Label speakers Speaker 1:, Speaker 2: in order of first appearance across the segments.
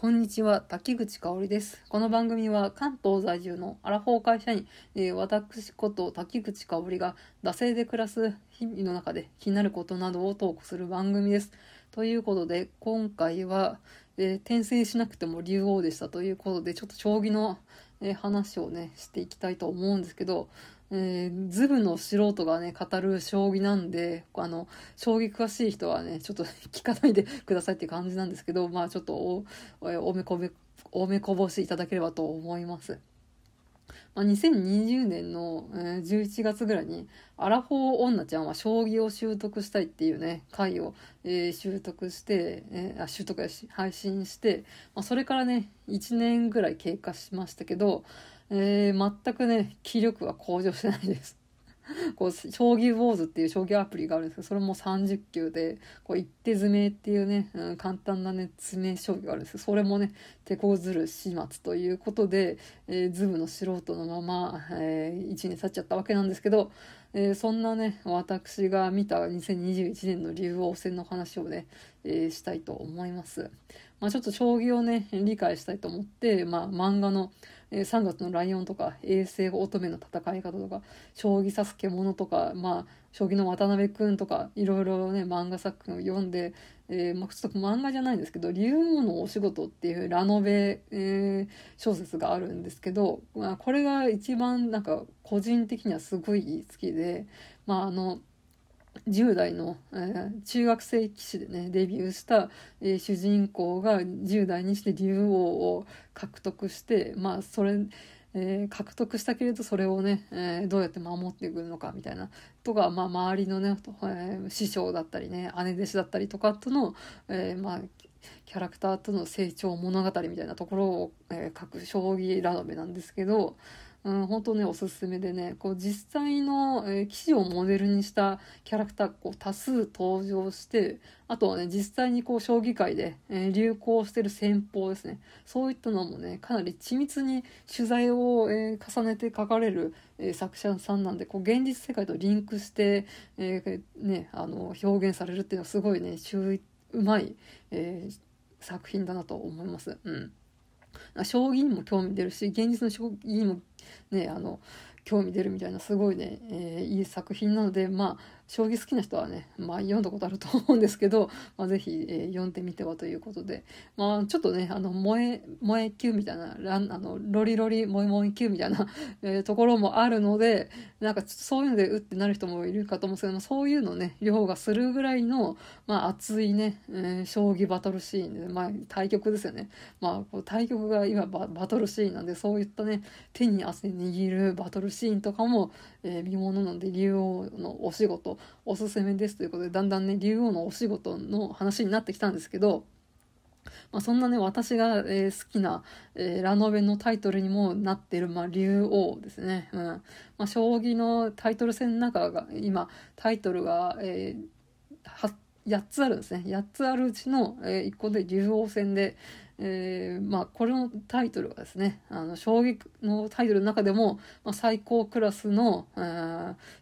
Speaker 1: こんにちは、滝口香織です。この番組は関東在住のアラフォー会社員、えー、私こと滝口香織が惰性で暮らす日々の中で気になることなどをトークする番組です。ということで、今回は、えー、転生しなくても竜王でしたということで、ちょっと将棋の、えー、話をね、していきたいと思うんですけど、えー、ズブの素人がね、語る将棋なんで、あの、将棋詳しい人はね、ちょっと 聞かないでくださいっていう感じなんですけど、まあちょっとお、おめこべ、おめこぼしいただければと思います。まあ、2020年の、えー、11月ぐらいに、アラフォー女ちゃんは将棋を習得したいっていうね、回を、えー、習得して、えー、あ、習得し、配信して、まあ、それからね、1年ぐらい経過しましたけど、えー、全くね、気力は向上してないです。こう、将棋坊主っていう将棋アプリがあるんですけど、それも30級で、こう、一手詰めっていうね、うん、簡単なね、詰め将棋があるんですけど、それもね、手こずる始末ということで、えー、ズムの素人のまま、えー、1年経っちゃったわけなんですけど、えー、そんなね、私が見た2021年の竜王戦の話をね、えー、したいと思います。まあちょっと将棋をね、理解したいと思って、まあ漫画の、え、3月のライオンとか、衛星乙女の戦い方とか、将棋指す獣とか、まあ、将棋の渡辺くんとか、いろいろね、漫画作品を読んで、えー、まあ、ちょっと漫画じゃないんですけど、竜王のお仕事っていうラノベ、えー、小説があるんですけど、まあ、これが一番なんか個人的にはすごい好きで、まあ、あの、10代の、えー、中学生棋士でねデビューした、えー、主人公が10代にして竜王を獲得してまあそれ、えー、獲得したけれどそれをね、えどうやって守っていくのかみたいなとか、まあ、周りのね、え師匠だったりね姉弟子だったりとかとの、えまあキャラクターとの成長物語みたいなところを、え書く将棋ラノベなんですけど、うん、本当ね、おすすめでね、こう実際の、えー、騎士をモデルにしたキャラクターこう多数登場して、あとはね、実際にこう将棋界で、えー、流行してる戦法ですね。そういったのもね、かなり緻密に取材を、えー、重ねて書かれる、え作者さんなんで、こう現実世界とリンクして、えね、あの、表現されるっていうのはすごいね、うまい、え作品だなと思います。うん。将棋にも興味出るし現実の将棋にもねあの興味出るみたいなすごいね、えー、いい作品なのでまあ将棋好きな人はね、まあ、読んだことあると思うんですけど、まあ、ぜひ、えー、読んでみてはということで、まあ、ちょっとね、あの、萌え、萌え級みたいな、ラン、あの、ロリロリ萌え萌え級みたいな、えー、ところもあるので、なんかそういうのでうってなる人もいるかと思うんですけど、そういうのね、両方がするぐらいの、まあ、熱いね、えー、将棋バトルシーンで、まあ、対局ですよね。まあ、こう対局が今ババトルシーンなんで、そういったね、手に汗握るバトルシーンとかも、えー、見ものなので、竜王のお仕事、おすすめですということで、だんだんね、竜王のお仕事の話になってきたんですけど、まあ、そんなね、私が、えー、好きな、えー、ラノベのタイトルにもなってる、まあ、竜王ですね。うん。まあ、将棋のタイトル戦の中が、今、タイトルが、えー、8つあるんですね。8つあるうちの、えー、1個で竜王戦で、えー、まあ、これのタイトルはですね、あの、将棋のタイトルの中でも、まあ、最高クラスの、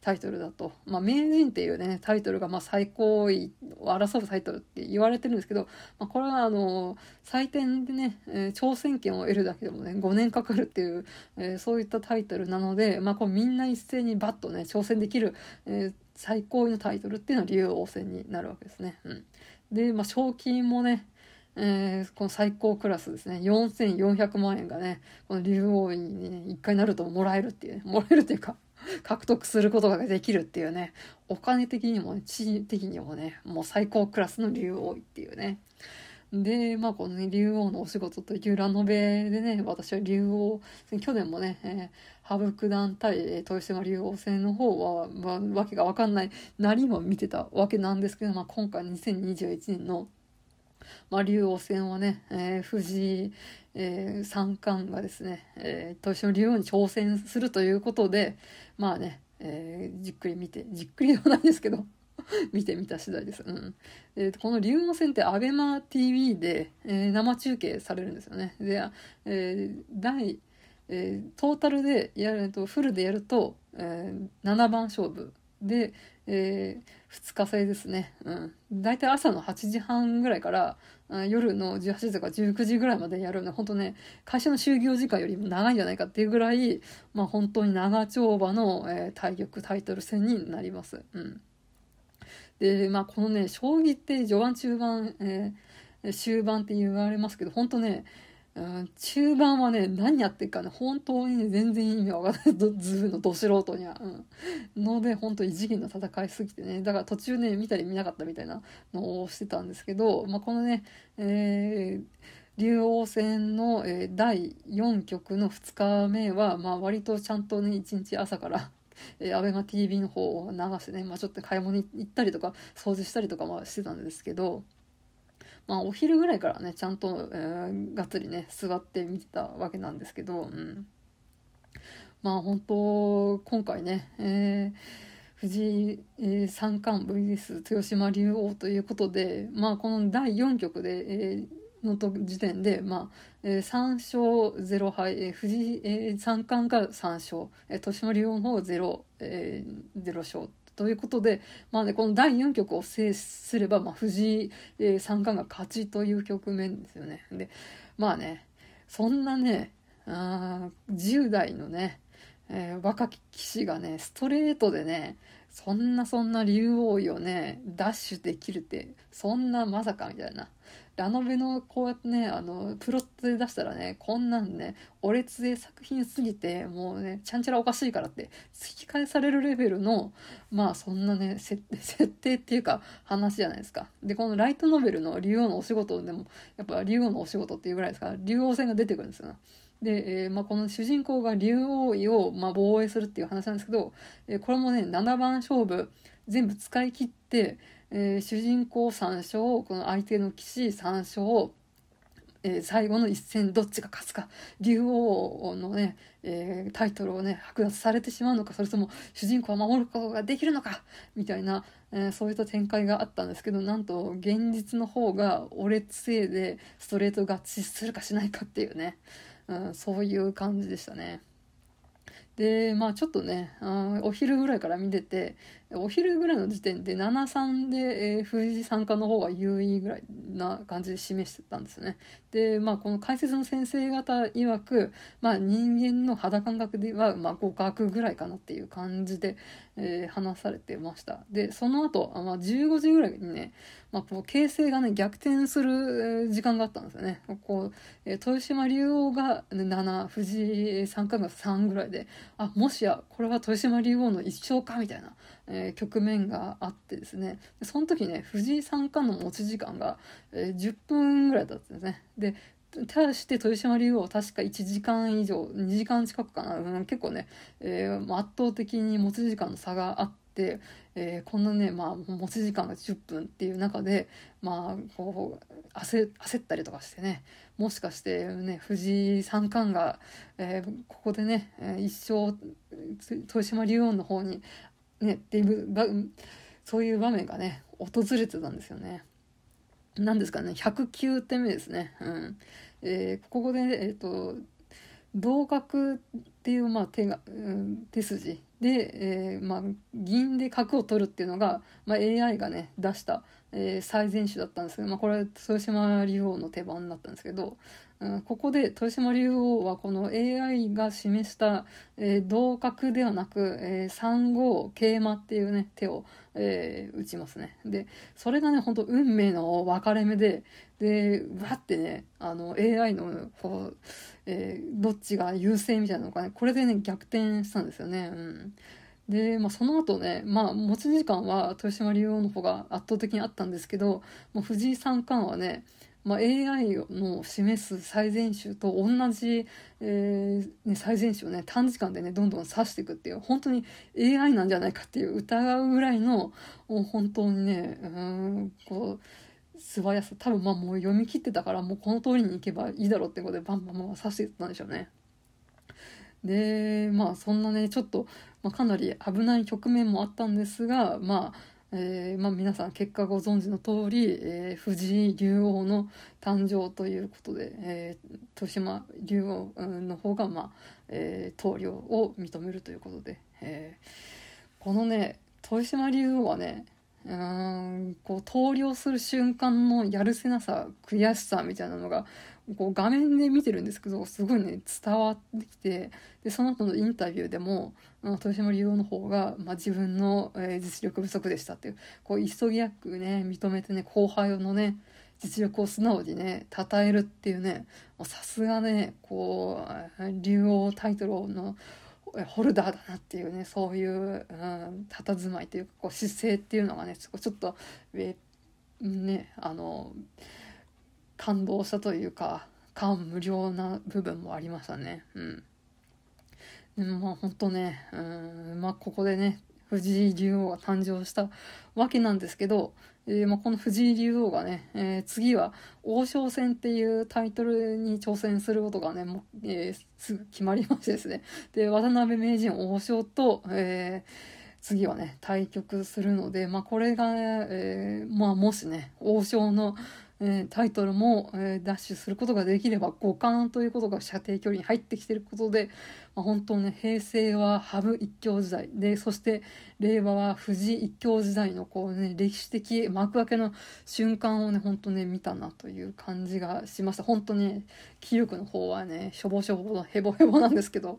Speaker 1: タイトルだと。まあ、名人っていうね、タイトルが、まあ、最高位を争うタイトルって言われてるんですけど、まあ、これは、あの、採点でね、えー、挑戦権を得るだけでもね、5年かかるっていう、えー、そういったタイトルなので、まあ、こう、みんな一斉にバッとね、挑戦できる、えー、最高位のタイトルっていうのは竜王戦になるわけですね。うん。で、まあ、賞金もね、えー、この最高クラスですね、4400万円がね、この竜王院にね、一回なるともらえるっていうね、もらえるっていうか、獲得することができるっていうね、お金的にもね、地位的にもね、もう最高クラスの竜王位っていうね。で、まあこのね、竜王のお仕事というラノベでね、私は竜王、去年もね、えー、羽生九段対豊島竜王戦の方は、まあ、わけがわかんないなりも見てたわけなんですけど、まあ今回2021年のまあ、竜王戦はね、えー、藤井、えー、三冠がですね、えー、豊島竜王に挑戦するということで、まあね、えー、じっくり見て、じっくりではないですけど 見てみた次第です。うん。えー、この竜王戦って ABEMATV で、えー、生中継されるんですよね。で、えー、第、えー、トータルでやると、フルでやると、えー、7番勝負で、えー、2日制ですね。うん。だいたい朝の8時半ぐらいから、夜の18時とか19時ぐらいまでやるの、本当ね、会社の就業時間よりも長いんじゃないかっていうぐらい、まあ本当に長丁場の、えー、対局タイトル戦になります。うん。で、まあこのね、将棋って序盤中盤、えー、終盤って言われますけど、本当ね、うん、中盤はね、何やってるかね、本当に、ね、全然意味わかんない。ずぶのど素人には。うん。ので、本当異次元の戦いすぎてね、だから途中ね、見たり見なかったみたいなのをしてたんですけど、まあ、このね、えー、竜王戦の、えー、第4局の2日目は、まあ、割とちゃんとね、1日朝からえー、アベマ TV の方を流してね、まあ、ちょっと買い物に行ったりとか、掃除したりとかはしてたんですけど、まあ、お昼ぐらいからね、ちゃんと、えー、がっつりね、座って見てたわけなんですけど、うん。まあ、本当今回ね、えー、藤井、えー、三冠 VS 豊島竜王ということで、まあ、この第4局で、えー、の時点で、まあえー、3勝0敗、えー、藤井、えー、三冠が3勝、えー、豊島竜王の方0、えー、0勝ということで、まあね、この第4局を制すれば、まあ、藤井、えー、三冠が勝ちという局面ですよね。で、まあね、そんなね、あ10代のね、えー、若き棋士がね、ストレートでね、そんなそんな竜王位をね、ダッシュできるって、そんなまさかみたいな。ラノベのこうやってね、あの、プロットで出したらね、こんなんね、俺つえ作品すぎて、もうね、ちゃんちゃらおかしいからって、突き返されるレベルの、まあそんなね、設定っていうか話じゃないですか。で、このライトノベルの竜王のお仕事でも、やっぱ竜王のお仕事っていうぐらいですから、竜王戦が出てくるんですよ。ねで、えー、まあ、この主人公が竜王位を、まあ、防衛するっていう話なんですけど、えー、これもね、7番勝負全部使い切って、えー、主人公3勝、この相手の騎士3勝、えー、最後の一戦どっちが勝つか、竜王のね、えー、タイトルをね、剥奪されてしまうのか、それとも主人公を守ることができるのか、みたいな、えー、そういった展開があったんですけど、なんと現実の方が俺強いでストレート合致するかしないかっていうね、うん、そういう感じでしたね。で、まあちょっとね、お昼ぐらいから見てて、お昼ぐらいの時点で7-3で、えー、藤井三冠の方が優位ぐらいな感じで示してたんですよね。で、まあこの解説の先生方曰く、まあ人間の肌感覚では、まあ互角ぐらいかなっていう感じで、えー、話されてました。で、その後、まあ15時ぐらいにね、まあこう形勢がね、逆転する時間があったんですよね。こう、えー、豊島竜王が7、藤井三冠が3ぐらいで、あ、もしや、これは豊島竜王の一勝かみたいな。えー、局面があってですね。その時ね藤井三冠の持ち時間が、えー、10分ぐらいだったんですね。で対して豊島竜王確か1時間以上2時間近くかな、うん、結構ね、えー、圧倒的に持ち時間の差があって、えー、こんなね、まあ、持ち時間が10分っていう中で、まあ、こう焦焦ったりとかしてねもしかしてね藤井三冠が、えー、ここでね一生豊島竜王の方にね、っていうば、そういう場面がね、訪れてたんですよね。何ですかね、109点目ですね。うん。えー、ここで、えっ、ー、と、同角っていう、まあ、手が、うん、手筋で、えー、まあ、銀で角を取るっていうのが、まあ、AI がね、出した、えー、最善手だったんですけど、まあ、これは豊島竜王の手番だったんですけど、うん、ここで豊島竜王はこの AI が示した、えー、同角ではなく、えー、3五桂馬っていうね手を、えー、打ちますね。でそれがねほんと運命の分かれ目ででわってねあの AI のこう、えー、どっちが優勢みたいなのがねこれでね逆転したんですよね。うん。で、まあ、その後ね、まあ、持ち時間は豊島竜王の方が圧倒的にあったんですけど、もう藤井三冠はね、まあ、AI の示す最善手と同じ、えーね、最善手をね短時間でねどんどん指していくっていう本当に AI なんじゃないかっていう疑うぐらいの本当にねうんこう素早さ多分まあもう読み切ってたからもうこの通りに行けばいいだろうってことでバンバンバン指していったんでしょうね。でまあそんなねちょっと、まあ、かなり危ない局面もあったんですがまあえーまあ、皆さん結果ご存知の通り、えー、藤井竜王の誕生ということで、えー、豊島竜王の方が、まあえー、投了を認めるということで、えー、このね豊島竜王はねうんこう投了する瞬間のやるせなさ悔しさみたいなのがこう画面で見てるんですけどすごいね伝わってきてでその後のインタビューでも豊島竜王の方が、まあ、自分の、え、実力不足でしたっていうこう急ぎやくね認めてね後輩のね実力を素直にね称えるっていうねさすがねこう竜王タイトルのホルダーだなっていうねそういう、うん、佇まいというかこう姿勢っていうのがねちょっとねあの感動したというか感無量な部分もありましたね。うん。でもまあ本当ね、うん、まあここでね、藤井竜王が誕生したわけなんですけど、えー、まあ、この藤井竜王がね、えー、次は王将戦っていうタイトルに挑戦することがね、もえー、すぐ決まりましてですね。で、渡辺名人王将と、え次はね、対局するので、まあ、これが、えまあ、もしね、王将の、えー、タイトルも、えー、ダッシュすることができれば五冠ということが射程距離に入ってきてることで、まあ、本当ね平成は羽生一強時代でそして令和は藤井一強時代のこうね歴史的幕開けの瞬間をね本当ね見たなという感じがしました本当に、ね、気力の方はねしょぼしょぼのヘボヘボなんですけど。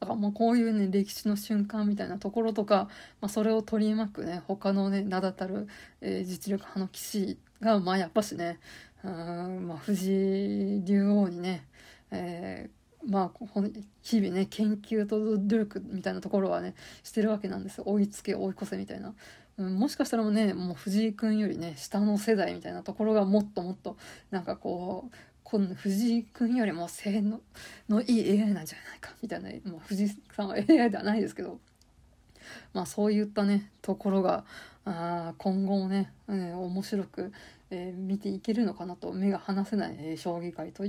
Speaker 1: だからもうこういうね歴史の瞬間みたいなところとか、まあ、それを取り巻くね他のね名だたる、えー、実力派の棋士がまあやっぱしねうん、まあ、藤井竜王にね、えー、まあ日々ね研究と努力みたいなところはねしてるわけなんです追いつけ追い越せみたいな。うん、もしかしたらもねもう藤井君よりね下の世代みたいなところがもっともっとなんかこうこの藤井君よりも性能のいい AI なんじゃないかみたいな、まあ、藤井さんは AI ではないですけど、まあ、そういったねところがあ今後もね、面白く、えー、見ていけるのかなと目が離せない、えー、将棋界という。